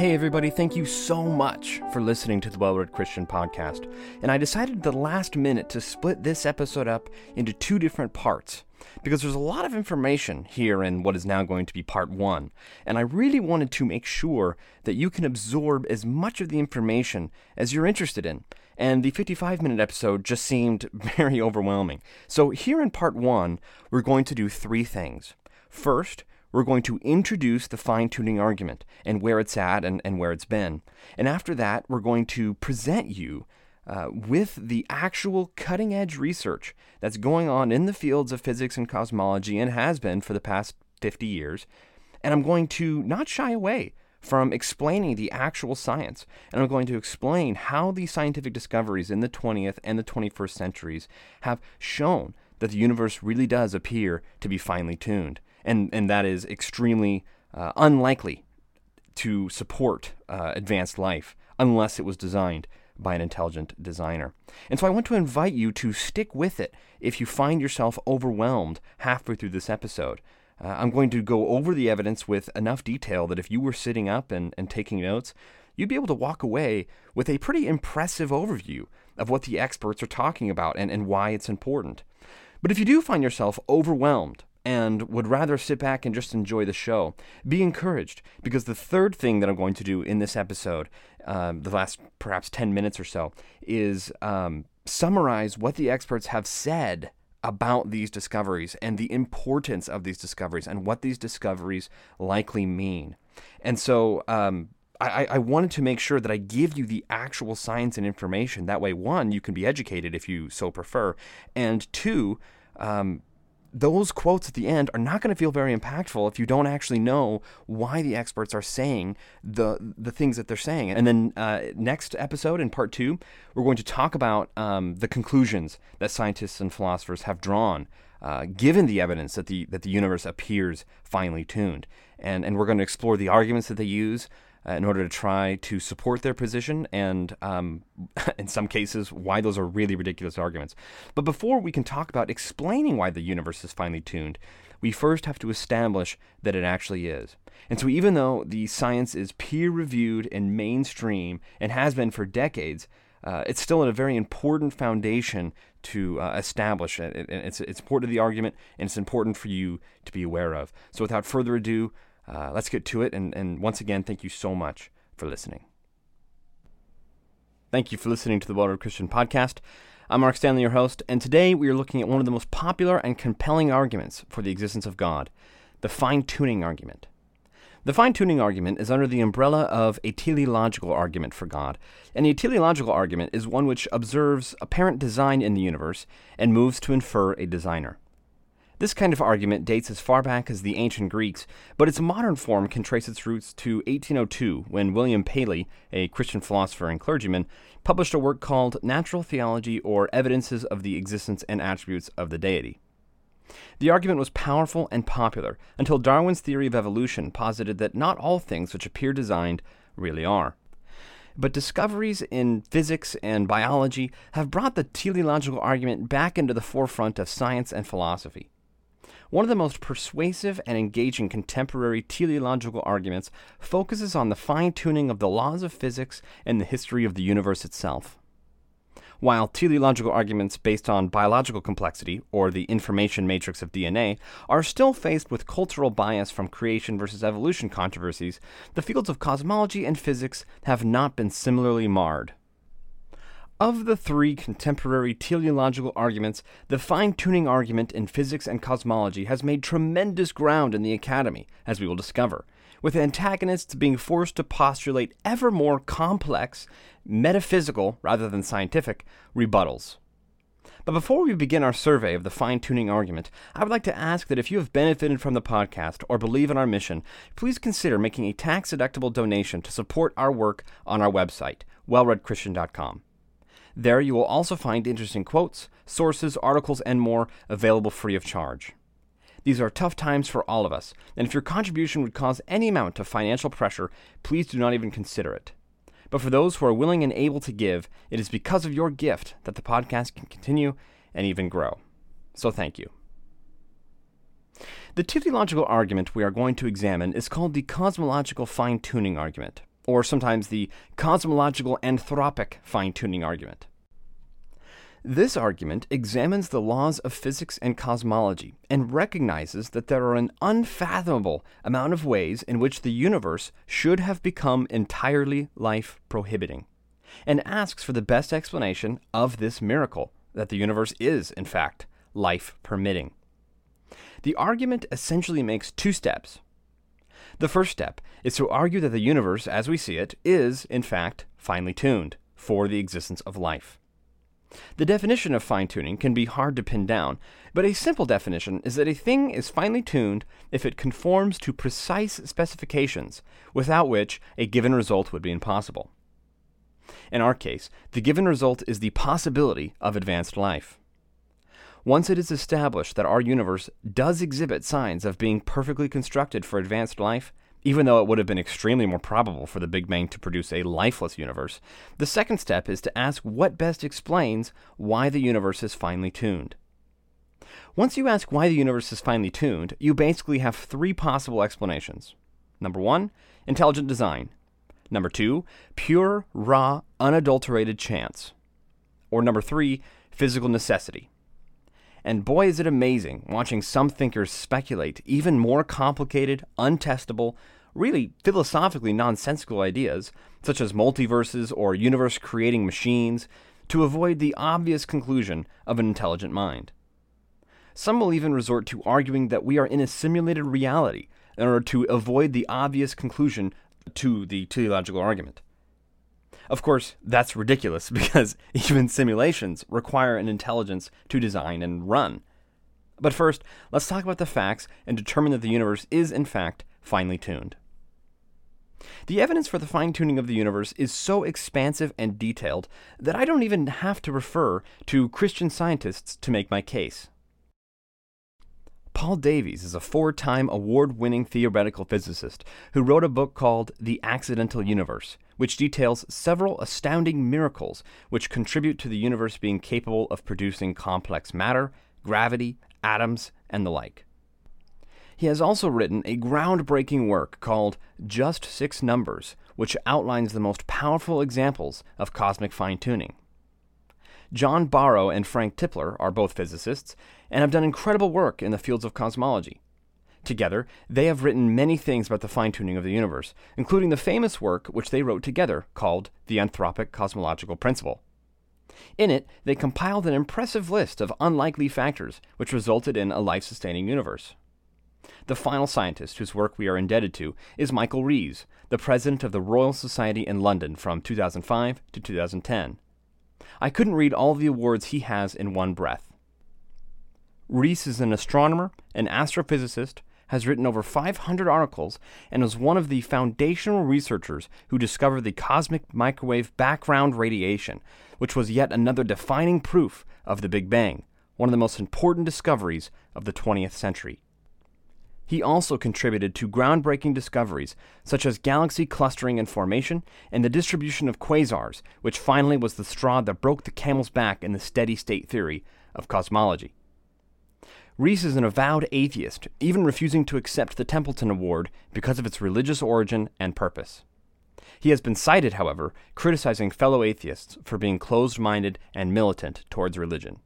Hey, everybody, thank you so much for listening to the Well Read Christian podcast. And I decided at the last minute to split this episode up into two different parts because there's a lot of information here in what is now going to be part one. And I really wanted to make sure that you can absorb as much of the information as you're interested in. And the 55 minute episode just seemed very overwhelming. So, here in part one, we're going to do three things. First, we're going to introduce the fine tuning argument and where it's at and, and where it's been. And after that, we're going to present you uh, with the actual cutting edge research that's going on in the fields of physics and cosmology and has been for the past 50 years. And I'm going to not shy away from explaining the actual science. And I'm going to explain how these scientific discoveries in the 20th and the 21st centuries have shown that the universe really does appear to be finely tuned and and that is extremely uh, unlikely to support uh, advanced life unless it was designed by an intelligent designer. And so I want to invite you to stick with it if you find yourself overwhelmed halfway through this episode. Uh, I'm going to go over the evidence with enough detail that if you were sitting up and, and taking notes, you'd be able to walk away with a pretty impressive overview of what the experts are talking about and, and why it's important. But if you do find yourself overwhelmed and would rather sit back and just enjoy the show, be encouraged because the third thing that I'm going to do in this episode, um, the last perhaps 10 minutes or so, is um, summarize what the experts have said about these discoveries and the importance of these discoveries and what these discoveries likely mean. And so, um, I, I, wanted to make sure that I give you the actual science and information. That way, one, you can be educated if you so prefer, and two, um, those quotes at the end are not going to feel very impactful if you don't actually know why the experts are saying the the things that they're saying. And then uh, next episode in part two, we're going to talk about um, the conclusions that scientists and philosophers have drawn. Uh, given the evidence that the that the universe appears finely tuned, and and we're going to explore the arguments that they use, in order to try to support their position, and um, in some cases, why those are really ridiculous arguments. But before we can talk about explaining why the universe is finely tuned, we first have to establish that it actually is. And so, even though the science is peer reviewed and mainstream and has been for decades, uh, it's still a very important foundation to uh, establish. It, it, it's, it's important to the argument, and it's important for you to be aware of. So, without further ado, uh, let's get to it. And, and once again, thank you so much for listening. Thank you for listening to the Well Read Christian Podcast. I'm Mark Stanley, your host, and today we are looking at one of the most popular and compelling arguments for the existence of God the fine tuning argument. The fine tuning argument is under the umbrella of a teleological argument for God, and the teleological argument is one which observes apparent design in the universe and moves to infer a designer. This kind of argument dates as far back as the ancient Greeks, but its modern form can trace its roots to 1802 when William Paley, a Christian philosopher and clergyman, published a work called Natural Theology or Evidences of the Existence and Attributes of the Deity. The argument was powerful and popular until Darwin's theory of evolution posited that not all things which appear designed really are. But discoveries in physics and biology have brought the teleological argument back into the forefront of science and philosophy. One of the most persuasive and engaging contemporary teleological arguments focuses on the fine tuning of the laws of physics and the history of the universe itself. While teleological arguments based on biological complexity, or the information matrix of DNA, are still faced with cultural bias from creation versus evolution controversies, the fields of cosmology and physics have not been similarly marred. Of the three contemporary teleological arguments, the fine tuning argument in physics and cosmology has made tremendous ground in the Academy, as we will discover, with antagonists being forced to postulate ever more complex, metaphysical rather than scientific, rebuttals. But before we begin our survey of the fine tuning argument, I would like to ask that if you have benefited from the podcast or believe in our mission, please consider making a tax deductible donation to support our work on our website, wellreadchristian.com. There you will also find interesting quotes, sources, articles, and more available free of charge. These are tough times for all of us, and if your contribution would cause any amount of financial pressure, please do not even consider it. But for those who are willing and able to give, it is because of your gift that the podcast can continue and even grow. So thank you. The teleological argument we are going to examine is called the cosmological fine tuning argument. Or sometimes the cosmological anthropic fine tuning argument. This argument examines the laws of physics and cosmology and recognizes that there are an unfathomable amount of ways in which the universe should have become entirely life prohibiting, and asks for the best explanation of this miracle that the universe is, in fact, life permitting. The argument essentially makes two steps. The first step is to argue that the universe, as we see it, is, in fact, finely tuned for the existence of life. The definition of fine tuning can be hard to pin down, but a simple definition is that a thing is finely tuned if it conforms to precise specifications, without which a given result would be impossible. In our case, the given result is the possibility of advanced life. Once it is established that our universe does exhibit signs of being perfectly constructed for advanced life, even though it would have been extremely more probable for the Big Bang to produce a lifeless universe, the second step is to ask what best explains why the universe is finely tuned. Once you ask why the universe is finely tuned, you basically have three possible explanations. Number one, intelligent design. Number two, pure, raw, unadulterated chance. Or number three, physical necessity. And boy, is it amazing watching some thinkers speculate even more complicated, untestable, really philosophically nonsensical ideas, such as multiverses or universe creating machines, to avoid the obvious conclusion of an intelligent mind. Some will even resort to arguing that we are in a simulated reality in order to avoid the obvious conclusion to the teleological argument. Of course, that's ridiculous because even simulations require an intelligence to design and run. But first, let's talk about the facts and determine that the universe is, in fact, finely tuned. The evidence for the fine tuning of the universe is so expansive and detailed that I don't even have to refer to Christian scientists to make my case. Paul Davies is a four time award winning theoretical physicist who wrote a book called The Accidental Universe, which details several astounding miracles which contribute to the universe being capable of producing complex matter, gravity, atoms, and the like. He has also written a groundbreaking work called Just Six Numbers, which outlines the most powerful examples of cosmic fine tuning. John Barrow and Frank Tipler are both physicists and have done incredible work in the fields of cosmology. Together, they have written many things about the fine tuning of the universe, including the famous work which they wrote together called The Anthropic Cosmological Principle. In it, they compiled an impressive list of unlikely factors which resulted in a life sustaining universe. The final scientist whose work we are indebted to is Michael Rees, the president of the Royal Society in London from 2005 to 2010. I couldn't read all the awards he has in one breath. Rees is an astronomer, an astrophysicist, has written over 500 articles and was one of the foundational researchers who discovered the cosmic microwave background radiation, which was yet another defining proof of the Big Bang, one of the most important discoveries of the 20th century. He also contributed to groundbreaking discoveries such as galaxy clustering and formation and the distribution of quasars, which finally was the straw that broke the camel's back in the steady state theory of cosmology. Rees is an avowed atheist, even refusing to accept the Templeton Award because of its religious origin and purpose. He has been cited, however, criticizing fellow atheists for being closed minded and militant towards religion.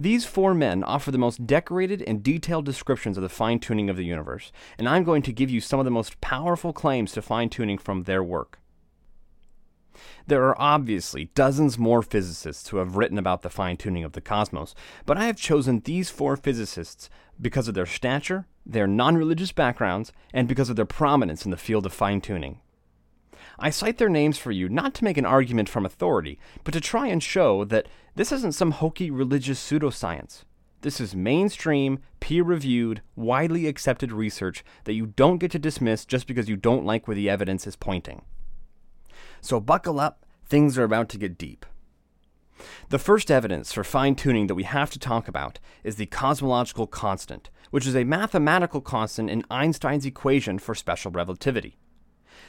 These four men offer the most decorated and detailed descriptions of the fine tuning of the universe, and I'm going to give you some of the most powerful claims to fine tuning from their work. There are obviously dozens more physicists who have written about the fine tuning of the cosmos, but I have chosen these four physicists because of their stature, their non religious backgrounds, and because of their prominence in the field of fine tuning. I cite their names for you not to make an argument from authority, but to try and show that this isn't some hokey religious pseudoscience. This is mainstream, peer reviewed, widely accepted research that you don't get to dismiss just because you don't like where the evidence is pointing. So buckle up, things are about to get deep. The first evidence for fine tuning that we have to talk about is the cosmological constant, which is a mathematical constant in Einstein's equation for special relativity.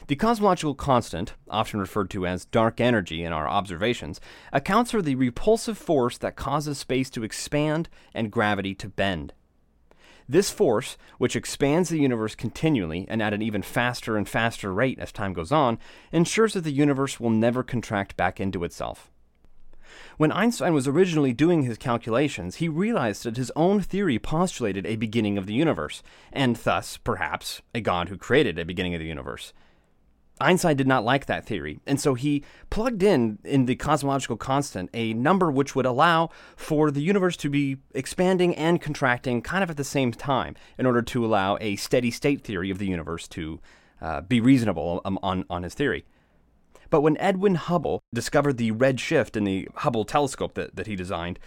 The cosmological constant, often referred to as dark energy in our observations, accounts for the repulsive force that causes space to expand and gravity to bend. This force, which expands the universe continually and at an even faster and faster rate as time goes on, ensures that the universe will never contract back into itself. When Einstein was originally doing his calculations, he realized that his own theory postulated a beginning of the universe, and thus, perhaps, a God who created a beginning of the universe. Einstein did not like that theory, and so he plugged in in the cosmological constant a number which would allow for the universe to be expanding and contracting kind of at the same time in order to allow a steady state theory of the universe to uh, be reasonable um, on, on his theory. But when Edwin Hubble discovered the red shift in the Hubble telescope that, that he designed,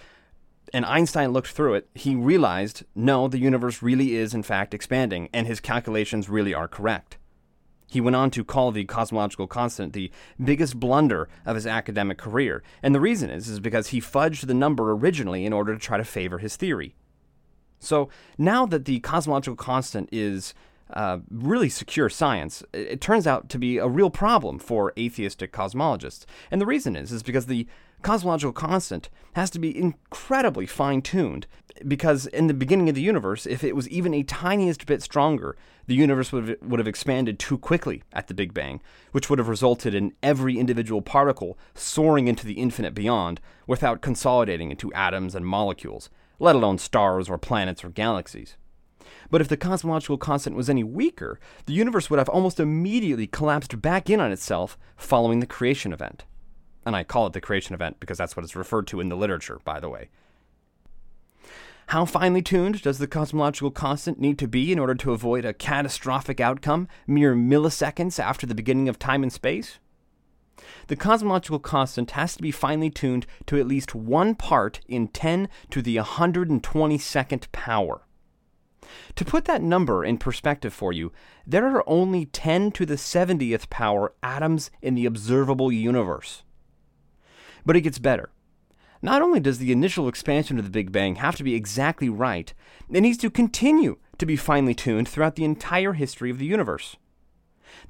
and Einstein looked through it, he realized no, the universe really is in fact expanding, and his calculations really are correct. He went on to call the cosmological constant the biggest blunder of his academic career, and the reason is, is because he fudged the number originally in order to try to favor his theory. So now that the cosmological constant is uh, really secure science, it, it turns out to be a real problem for atheistic cosmologists. And the reason is, is because the cosmological constant has to be incredibly fine tuned because in the beginning of the universe, if it was even a tiniest bit stronger, the universe would have, would have expanded too quickly at the Big Bang, which would have resulted in every individual particle soaring into the infinite beyond without consolidating into atoms and molecules, let alone stars or planets or galaxies. But if the cosmological constant was any weaker, the universe would have almost immediately collapsed back in on itself following the creation event. And I call it the creation event because that's what it's referred to in the literature, by the way. How finely tuned does the cosmological constant need to be in order to avoid a catastrophic outcome mere milliseconds after the beginning of time and space? The cosmological constant has to be finely tuned to at least one part in 10 to the 122nd power. To put that number in perspective for you, there are only 10 to the 70th power atoms in the observable universe. But it gets better. Not only does the initial expansion of the Big Bang have to be exactly right, it needs to continue to be finely tuned throughout the entire history of the universe.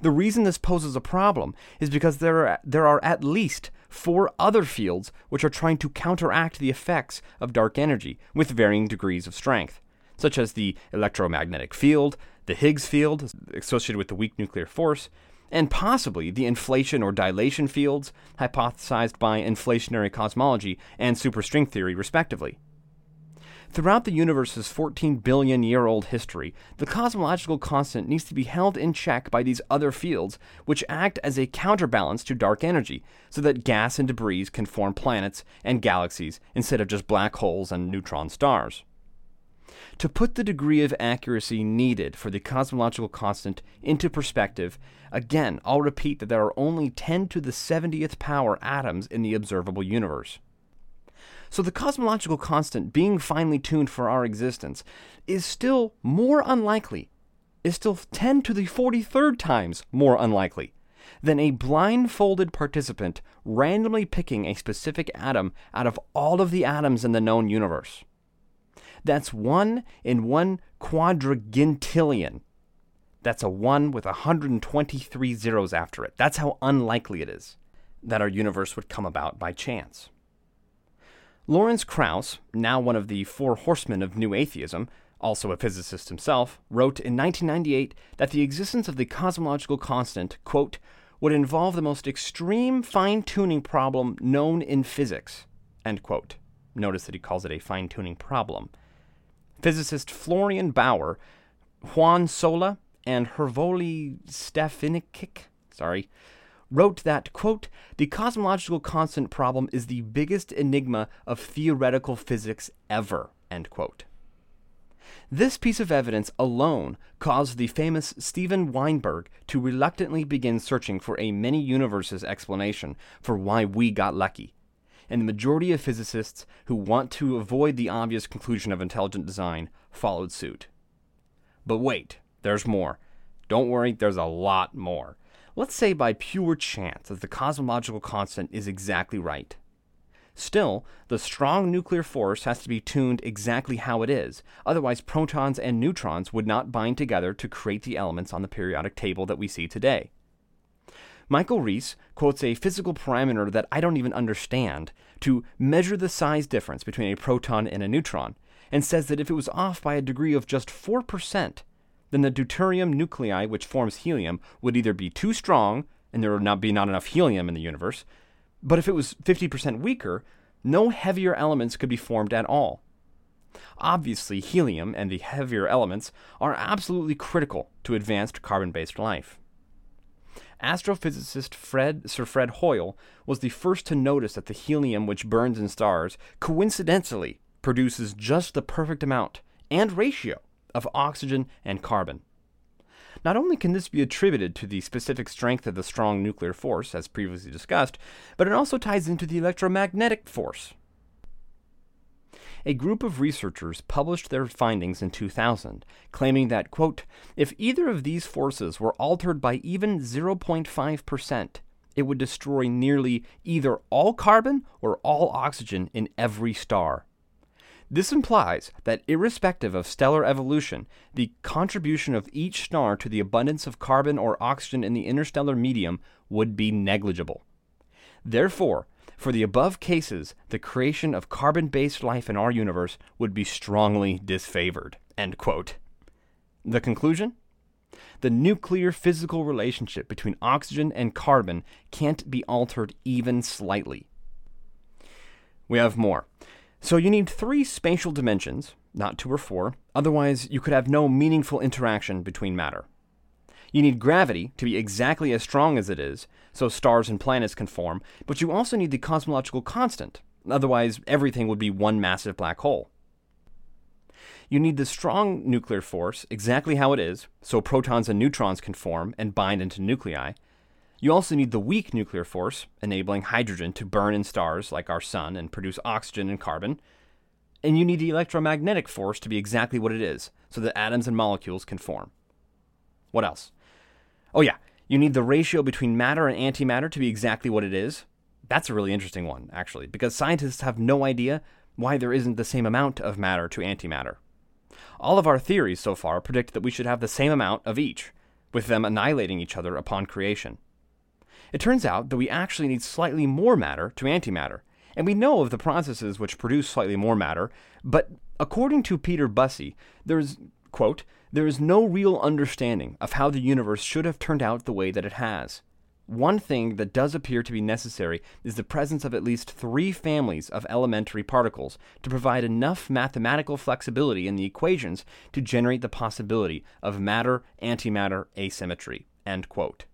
The reason this poses a problem is because there are, there are at least four other fields which are trying to counteract the effects of dark energy with varying degrees of strength, such as the electromagnetic field, the Higgs field associated with the weak nuclear force, and possibly the inflation or dilaton fields hypothesized by inflationary cosmology and superstring theory, respectively. Throughout the universe's 14 billion year old history, the cosmological constant needs to be held in check by these other fields, which act as a counterbalance to dark energy, so that gas and debris can form planets and galaxies instead of just black holes and neutron stars. To put the degree of accuracy needed for the cosmological constant into perspective, again, I'll repeat that there are only 10 to the 70th power atoms in the observable universe. So the cosmological constant being finely tuned for our existence is still more unlikely, is still 10 to the 43rd times more unlikely than a blindfolded participant randomly picking a specific atom out of all of the atoms in the known universe. That's one in one quadrigintillion. That's a 1 with 123 zeros after it. That's how unlikely it is that our universe would come about by chance. Lawrence Krauss, now one of the four horsemen of New Atheism, also a physicist himself, wrote in 1998 that the existence of the cosmological constant, quote, would involve the most extreme fine tuning problem known in physics, end quote. Notice that he calls it a fine tuning problem physicist Florian Bauer, Juan Sola, and Hrvoje Stefaničić, sorry, wrote that, quote, the cosmological constant problem is the biggest enigma of theoretical physics ever, end quote. This piece of evidence alone caused the famous Steven Weinberg to reluctantly begin searching for a many universes explanation for why we got lucky and the majority of physicists who want to avoid the obvious conclusion of intelligent design followed suit. But wait, there's more. Don't worry, there's a lot more. Let's say by pure chance that the cosmological constant is exactly right. Still, the strong nuclear force has to be tuned exactly how it is, otherwise, protons and neutrons would not bind together to create the elements on the periodic table that we see today. Michael Rees quotes a physical parameter that I don't even understand to measure the size difference between a proton and a neutron, and says that if it was off by a degree of just 4%, then the deuterium nuclei which forms helium would either be too strong and there would not be not enough helium in the universe, but if it was 50% weaker, no heavier elements could be formed at all. Obviously, helium and the heavier elements are absolutely critical to advanced carbon based life. Astrophysicist Fred, Sir Fred Hoyle was the first to notice that the helium which burns in stars coincidentally produces just the perfect amount and ratio of oxygen and carbon. Not only can this be attributed to the specific strength of the strong nuclear force, as previously discussed, but it also ties into the electromagnetic force. A group of researchers published their findings in 2000, claiming that, quote, if either of these forces were altered by even 0.5%, it would destroy nearly either all carbon or all oxygen in every star. This implies that, irrespective of stellar evolution, the contribution of each star to the abundance of carbon or oxygen in the interstellar medium would be negligible. Therefore, for the above cases, the creation of carbon based life in our universe would be strongly disfavored. The conclusion? The nuclear physical relationship between oxygen and carbon can't be altered even slightly. We have more. So you need three spatial dimensions, not two or four, otherwise, you could have no meaningful interaction between matter. You need gravity to be exactly as strong as it is, so stars and planets can form, but you also need the cosmological constant, otherwise, everything would be one massive black hole. You need the strong nuclear force exactly how it is, so protons and neutrons can form and bind into nuclei, you also need the weak nuclear force, enabling hydrogen to burn in stars like our sun and produce oxygen and carbon. And you need the electromagnetic force to be exactly what it is, so that atoms and molecules can form. What else? Oh, yeah, you need the ratio between matter and antimatter to be exactly what it is. That's a really interesting one, actually, because scientists have no idea why there isn't the same amount of matter to antimatter. All of our theories so far predict that we should have the same amount of each, with them annihilating each other upon creation. It turns out that we actually need slightly more matter to antimatter, and we know of the processes which produce slightly more matter, but according to Peter Bussey, there's, quote, there is no real understanding of how the universe should have turned out the way that it has. One thing that does appear to be necessary is the presence of at least three families of elementary particles to provide enough mathematical flexibility in the equations to generate the possibility of matter antimatter asymmetry. End quote.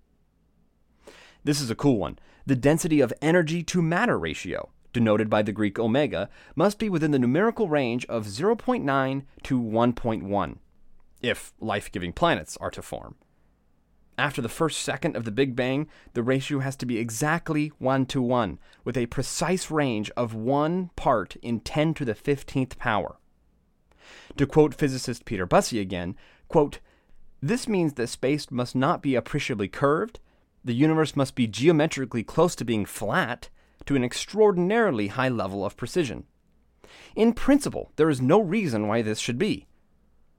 This is a cool one. The density of energy to matter ratio, denoted by the Greek omega, must be within the numerical range of 0.9 to 1.1, if life giving planets are to form. After the first second of the Big Bang, the ratio has to be exactly 1 to 1, with a precise range of 1 part in 10 to the 15th power. To quote physicist Peter Bussey again, quote, this means that space must not be appreciably curved, the universe must be geometrically close to being flat to an extraordinarily high level of precision. In principle, there is no reason why this should be.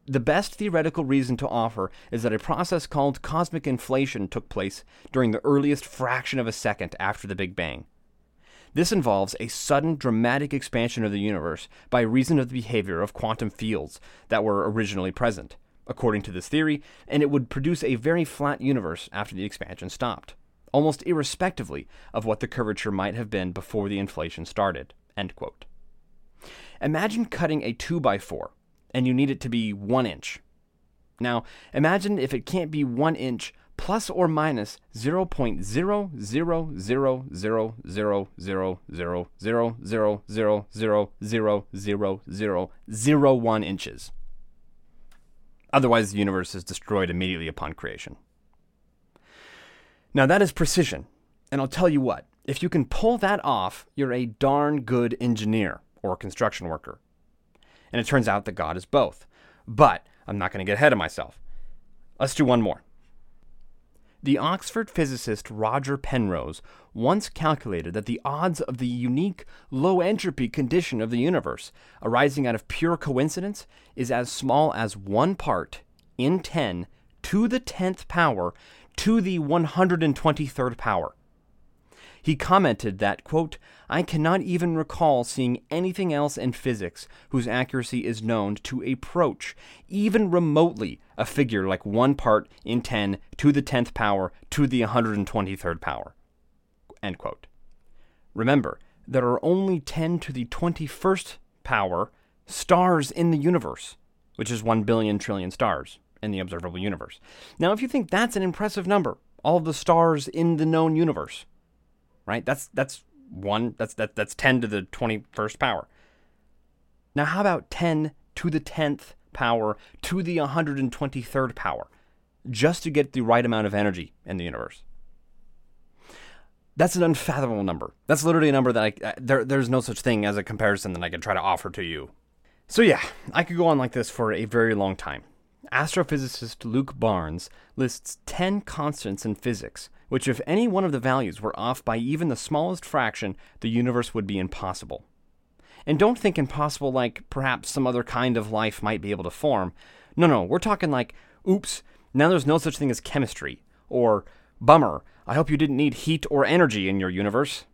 The best theoretical reason to offer is that a process called cosmic inflation took place during the earliest fraction of a second after the Big Bang. This involves a sudden dramatic expansion of the universe by reason of the behavior of quantum fields that were originally present according to this theory, and it would produce a very flat universe after the expansion stopped, almost irrespectively of what the curvature might have been before the inflation started. Imagine cutting a 2x4 and you need it to be 1 inch. Now, imagine if it can't be 1 inch plus or minus 0.00000000000000001 inches. Otherwise, the universe is destroyed immediately upon creation. Now, that is precision. And I'll tell you what, if you can pull that off, you're a darn good engineer or construction worker. And it turns out that God is both. But I'm not going to get ahead of myself. Let's do one more. The Oxford physicist Roger Penrose once calculated that the odds of the unique low entropy condition of the universe arising out of pure coincidence is as small as one part in 10 to the 10th power to the 123rd power. He commented that, quote, I cannot even recall seeing anything else in physics whose accuracy is known to approach, even remotely, a figure like 1 part in 10 to the 10th power to the 123rd power. End quote. Remember, there are only 10 to the 21st power stars in the universe, which is 1 billion trillion stars in the observable universe. Now, if you think that's an impressive number, all the stars in the known universe, right? That's that's one that's that that's 10 to the 21st power. Now, how about 10 to the 10th power to the 123rd power just to get the right amount of energy in the universe? That's an unfathomable number. That's literally a number that I, there, there's no such thing as a comparison that I could try to offer to you. So, yeah, I could go on like this for a very long time. Astrophysicist Luke Barnes lists 10 constants in physics, which, if any one of the values were off by even the smallest fraction, the universe would be impossible. And don't think impossible like perhaps some other kind of life might be able to form. No, no, we're talking like, oops, now there's no such thing as chemistry, or bummer, I hope you didn't need heat or energy in your universe.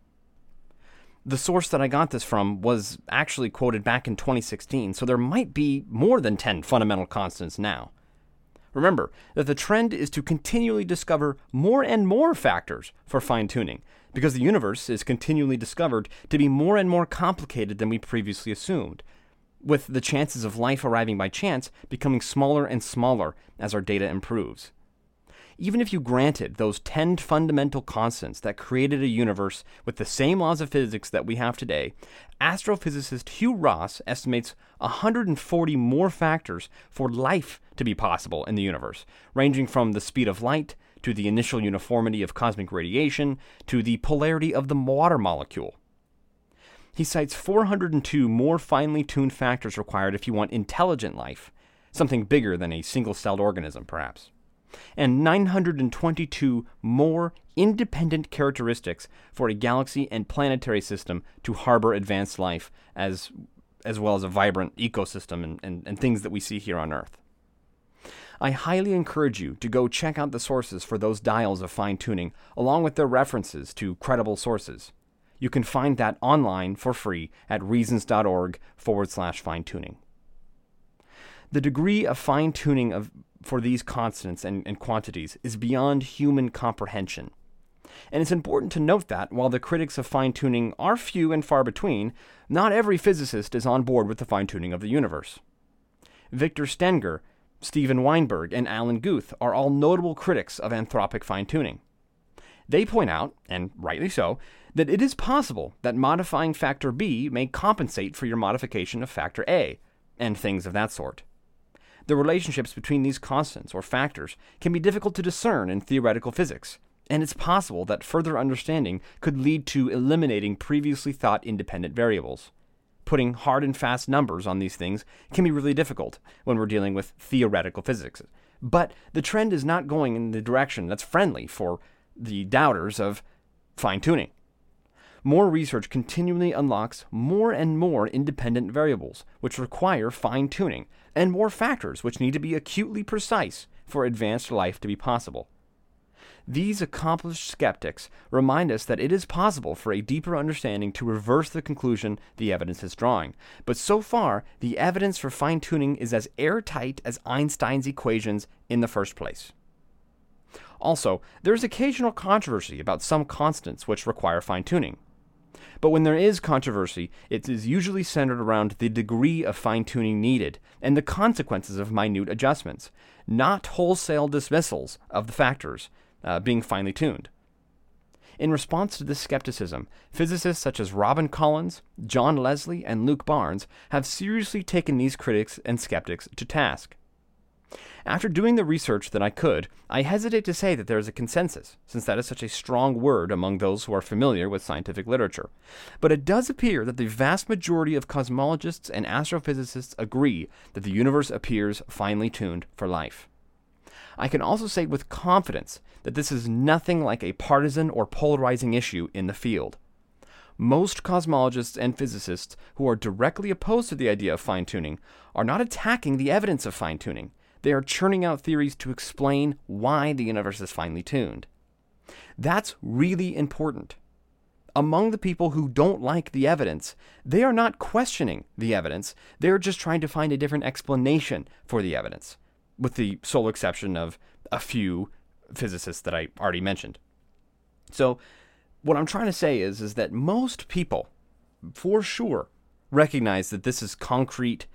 The source that I got this from was actually quoted back in 2016, so there might be more than 10 fundamental constants now. Remember that the trend is to continually discover more and more factors for fine tuning, because the universe is continually discovered to be more and more complicated than we previously assumed, with the chances of life arriving by chance becoming smaller and smaller as our data improves even if you granted those 10 fundamental constants that created a universe with the same laws of physics that we have today, astrophysicist Hugh Ross estimates 140 more factors for life to be possible in the universe, ranging from the speed of light to the initial uniformity of cosmic radiation to the polarity of the water molecule. He cites 402 more finely tuned factors required if you want intelligent life, something bigger than a single celled organism, perhaps and 922 more independent characteristics for a galaxy and planetary system to harbor advanced life as as well as a vibrant ecosystem and, and, and things that we see here on Earth. I highly encourage you to go check out the sources for those dials of fine tuning, along with their references to credible sources. You can find that online for free at reasons.org forward slash fine tuning. The degree of fine tuning of for these constants and, and quantities is beyond human comprehension. And it's important to note that, while the critics of fine tuning are few and far between, not every physicist is on board with the fine tuning of the universe. Victor Stenger, Steven Weinberg, and Alan Guth are all notable critics of anthropic fine tuning. They point out, and rightly so, that it is possible that modifying factor B may compensate for your modification of factor A, and things of that sort. The relationships between these constants or factors can be difficult to discern in theoretical physics, and it's possible that further understanding could lead to eliminating previously thought independent variables. Putting hard and fast numbers on these things can be really difficult when we're dealing with theoretical physics. But the trend is not going in the direction that's friendly for the doubters of fine tuning. More research continually unlocks more and more independent variables, which require fine tuning, and more factors which need to be acutely precise for advanced life to be possible. These accomplished skeptics remind us that it is possible for a deeper understanding to reverse the conclusion the evidence is drawing. But so far, the evidence for fine tuning is as airtight as Einstein's equations in the first place. Also, there is occasional controversy about some constants which require fine tuning. But when there is controversy, it is usually centered around the degree of fine tuning needed and the consequences of minute adjustments, not wholesale dismissals of the factors uh, being finely tuned. In response to this skepticism, physicists such as Robin Collins, John Leslie, and Luke Barnes have seriously taken these critics and skeptics to task. After doing the research that I could, I hesitate to say that there is a consensus, since that is such a strong word among those who are familiar with scientific literature. But it does appear that the vast majority of cosmologists and astrophysicists agree that the universe appears finely tuned for life. I can also say with confidence that this is nothing like a partisan or polarizing issue in the field. Most cosmologists and physicists who are directly opposed to the idea of fine tuning are not attacking the evidence of fine tuning they are churning out theories to explain why the universe is finely tuned. That's really important. Among the people who don't like the evidence, they are not questioning the evidence, they're just trying to find a different explanation for the evidence, with the sole exception of a few physicists that I already mentioned. So, what I'm trying to say is, is that most people, for sure, recognize that this is concrete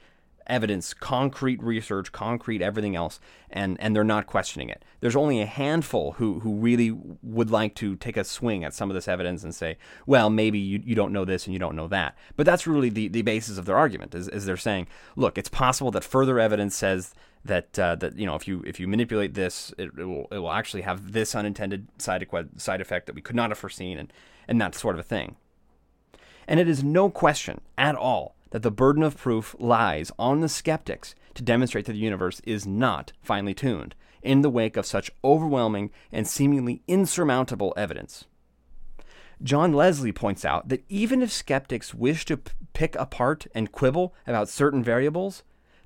evidence, concrete research, concrete everything else, and, and they're not questioning it. There's only a handful who, who really would like to take a swing at some of this evidence and say, well, maybe you, you don't know this and you don't know that. But that's really the, the basis of their argument, is, is they're saying, look, it's possible that further evidence says that uh, that you know if you if you manipulate this, it, it, will it will actually have this unintended side side effect that we could not have foreseen, and and that sort of a thing. And it is no question at all that the burden of proof lies on the skeptics to demonstrate that the universe is not finely tuned in the wake of such overwhelming and seemingly insurmountable evidence. John Leslie points out that even if skeptics wish to p- pick apart and quibble about certain variables,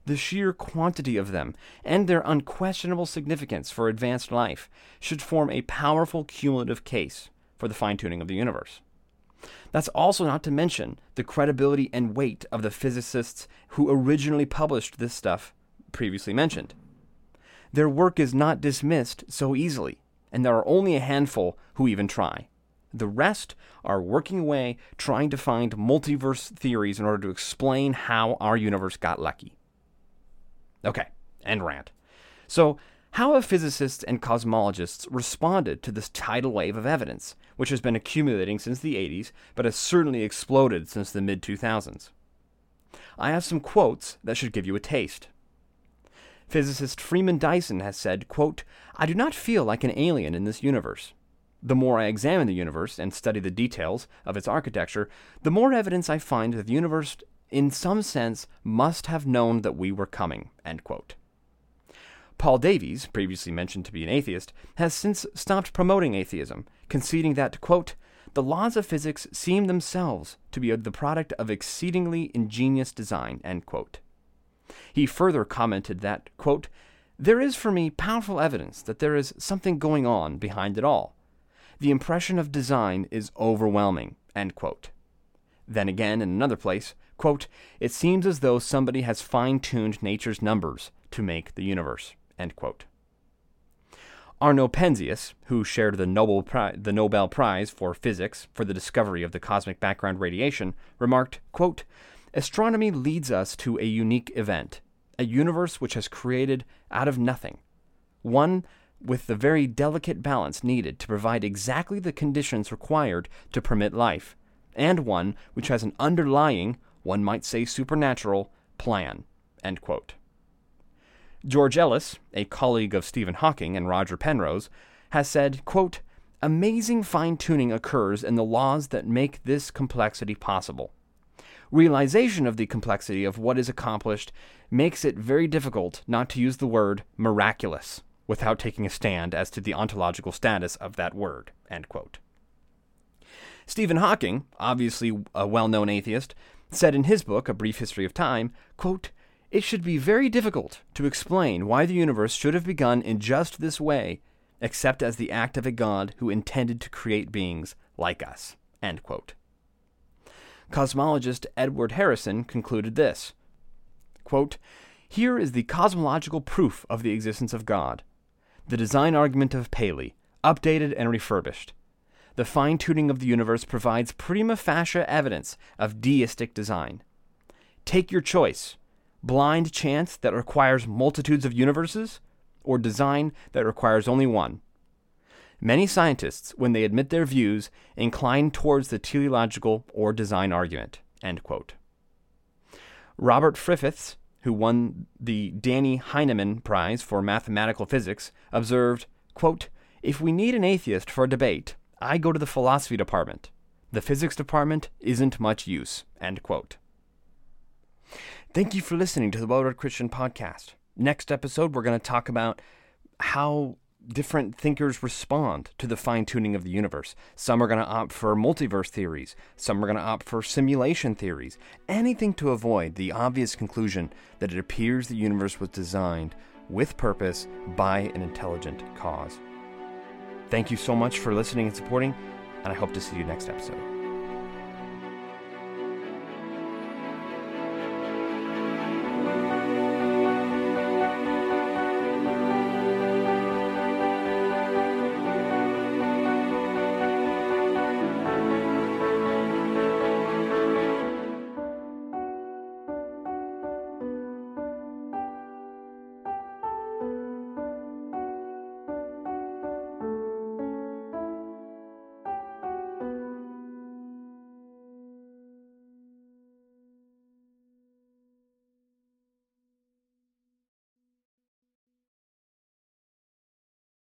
the sheer quantity of them and their unquestionable significance for advanced life should form a powerful cumulative case for the fine tuning of the universe. That's also not to mention the credibility and weight of the physicists who originally published this stuff previously mentioned. Their work is not dismissed so easily, and there are only a handful who even try. The rest are working away trying to find multiverse theories in order to explain how our universe got lucky. Okay, end rant. So, how have physicists and cosmologists responded to this tidal wave of evidence, which has been accumulating since the 80s, but has certainly exploded since the mid 2000s? I have some quotes that should give you a taste. Physicist Freeman Dyson has said, quote, I do not feel like an alien in this universe. The more I examine the universe and study the details of its architecture, the more evidence I find that the universe in some sense, must have known that we were coming. Paul Davies, previously mentioned to be an atheist, has since stopped promoting atheism, conceding that, quote, the laws of physics seem themselves to be the product of exceedingly ingenious design, end quote. He further commented that, quote, there is for me powerful evidence that there is something going on behind it all. The impression of design is overwhelming. End quote. Then again, in another place, Quote, it seems as though somebody has fine tuned nature's numbers to make the universe. End quote. Arno Penzias, who shared the Nobel, Pri- the Nobel Prize for Physics for the discovery of the cosmic background radiation, remarked, quote, Astronomy leads us to a unique event, a universe which has created out of nothing, one with the very delicate balance needed to provide exactly the conditions required to permit life, and one which has an underlying, one might say supernatural, plan. George Ellis, a colleague of Stephen Hawking and Roger Penrose, has said, quote, Amazing fine tuning occurs in the laws that make this complexity possible. Realization of the complexity of what is accomplished makes it very difficult not to use the word miraculous without taking a stand as to the ontological status of that word. Stephen Hawking, obviously a well known atheist, said in his book, A Brief History of Time, quote, It should be very difficult to explain why the universe should have begun in just this way, except as the act of a God who intended to create beings like us. Cosmologist Edward Harrison concluded this quote, Here is the cosmological proof of the existence of God, the design argument of Paley, updated and refurbished the fine tuning of the universe provides prima facie evidence of deistic design. Take your choice blind chance that requires multitudes of universes, or design that requires only one. Many scientists, when they admit their views, incline towards the teleological or design argument. Robert Griffiths, who won the Dannie Heineman Prize for Mathematical Physics, observed, quote, If we need an atheist for a debate, I go to the philosophy department. The physics department isn't much use. End quote. Thank you for listening to the Well Read Christian podcast. Next episode, we're going to talk about how different thinkers respond to the fine tuning of the universe. Some are going to opt for multiverse theories, some are going to opt for simulation theories, anything to avoid the obvious conclusion that it appears the universe was designed with purpose by an intelligent cause. Thank you so much for listening and supporting, and I hope to see you next episode.